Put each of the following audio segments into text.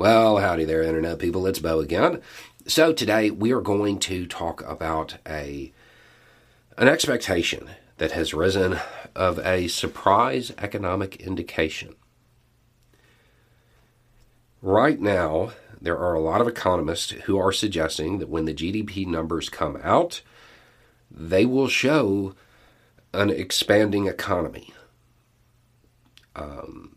Well, howdy there, Internet people. It's Bo again. So, today we are going to talk about a an expectation that has risen of a surprise economic indication. Right now, there are a lot of economists who are suggesting that when the GDP numbers come out, they will show an expanding economy. Um,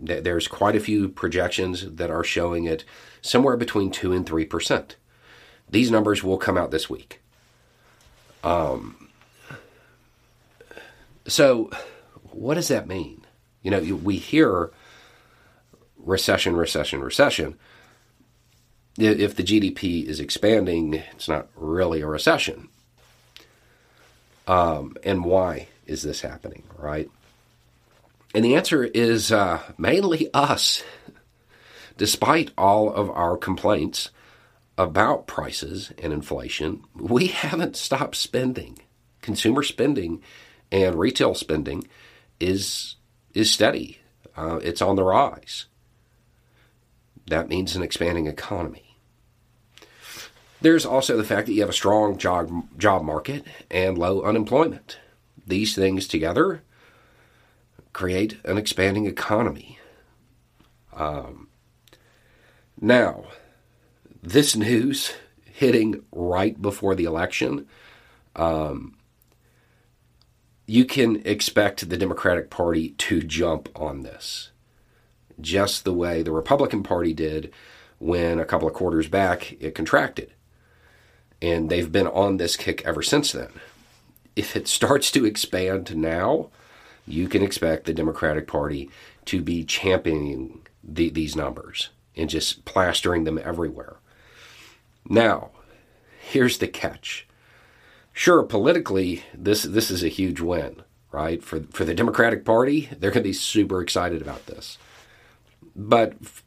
there's quite a few projections that are showing it somewhere between 2 and 3%. These numbers will come out this week. Um, so, what does that mean? You know, we hear recession, recession, recession. If the GDP is expanding, it's not really a recession. Um, and why is this happening, right? And the answer is uh, mainly us. Despite all of our complaints about prices and inflation, we haven't stopped spending. Consumer spending and retail spending is is steady. Uh, it's on the rise. That means an expanding economy. There's also the fact that you have a strong job job market and low unemployment. These things together create an expanding economy. Um, now, this news hitting right before the election, um, you can expect the Democratic Party to jump on this, just the way the Republican Party did when a couple of quarters back it contracted. And they've been on this kick ever since then. If it starts to expand now, you can expect the Democratic Party to be championing the, these numbers and just plastering them everywhere. Now, here's the catch. Sure, politically, this this is a huge win, right? For for the Democratic Party, they're going to be super excited about this. But f-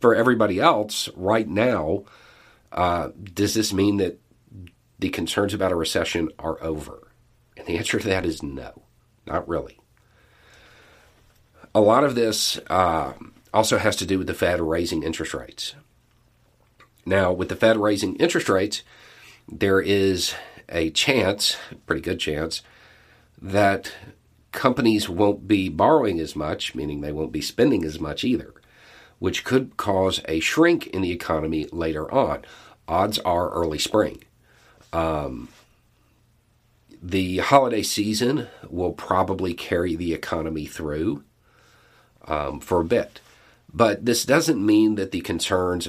for everybody else, right now, uh, does this mean that the concerns about a recession are over? And the answer to that is no, not really a lot of this uh, also has to do with the Fed raising interest rates. Now, with the Fed raising interest rates, there is a chance, pretty good chance, that companies won't be borrowing as much, meaning they won't be spending as much either, which could cause a shrink in the economy later on. Odds are early spring. Um, the holiday season will probably carry the economy through um, for a bit. But this doesn't mean that the concerns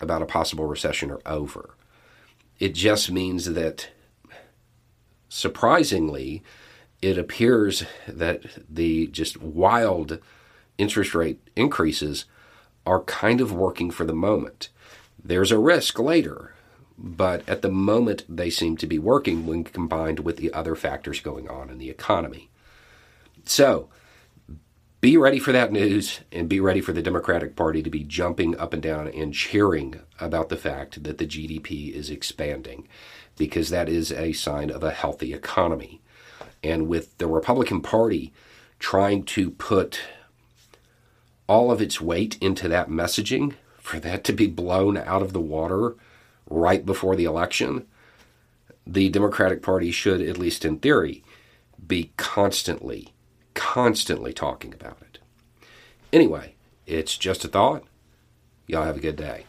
about a possible recession are over. It just means that, surprisingly, it appears that the just wild interest rate increases are kind of working for the moment. There's a risk later, but at the moment they seem to be working when combined with the other factors going on in the economy. So, be ready for that news and be ready for the Democratic Party to be jumping up and down and cheering about the fact that the GDP is expanding because that is a sign of a healthy economy. And with the Republican Party trying to put all of its weight into that messaging, for that to be blown out of the water right before the election, the Democratic Party should, at least in theory, be constantly constantly talking about it. Anyway, it's just a thought. Y'all have a good day.